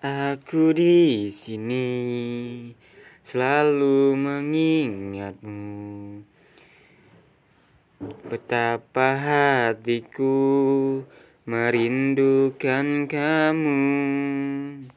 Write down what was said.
Aku di sini selalu mengingatmu. Betapa hatiku merindukan kamu.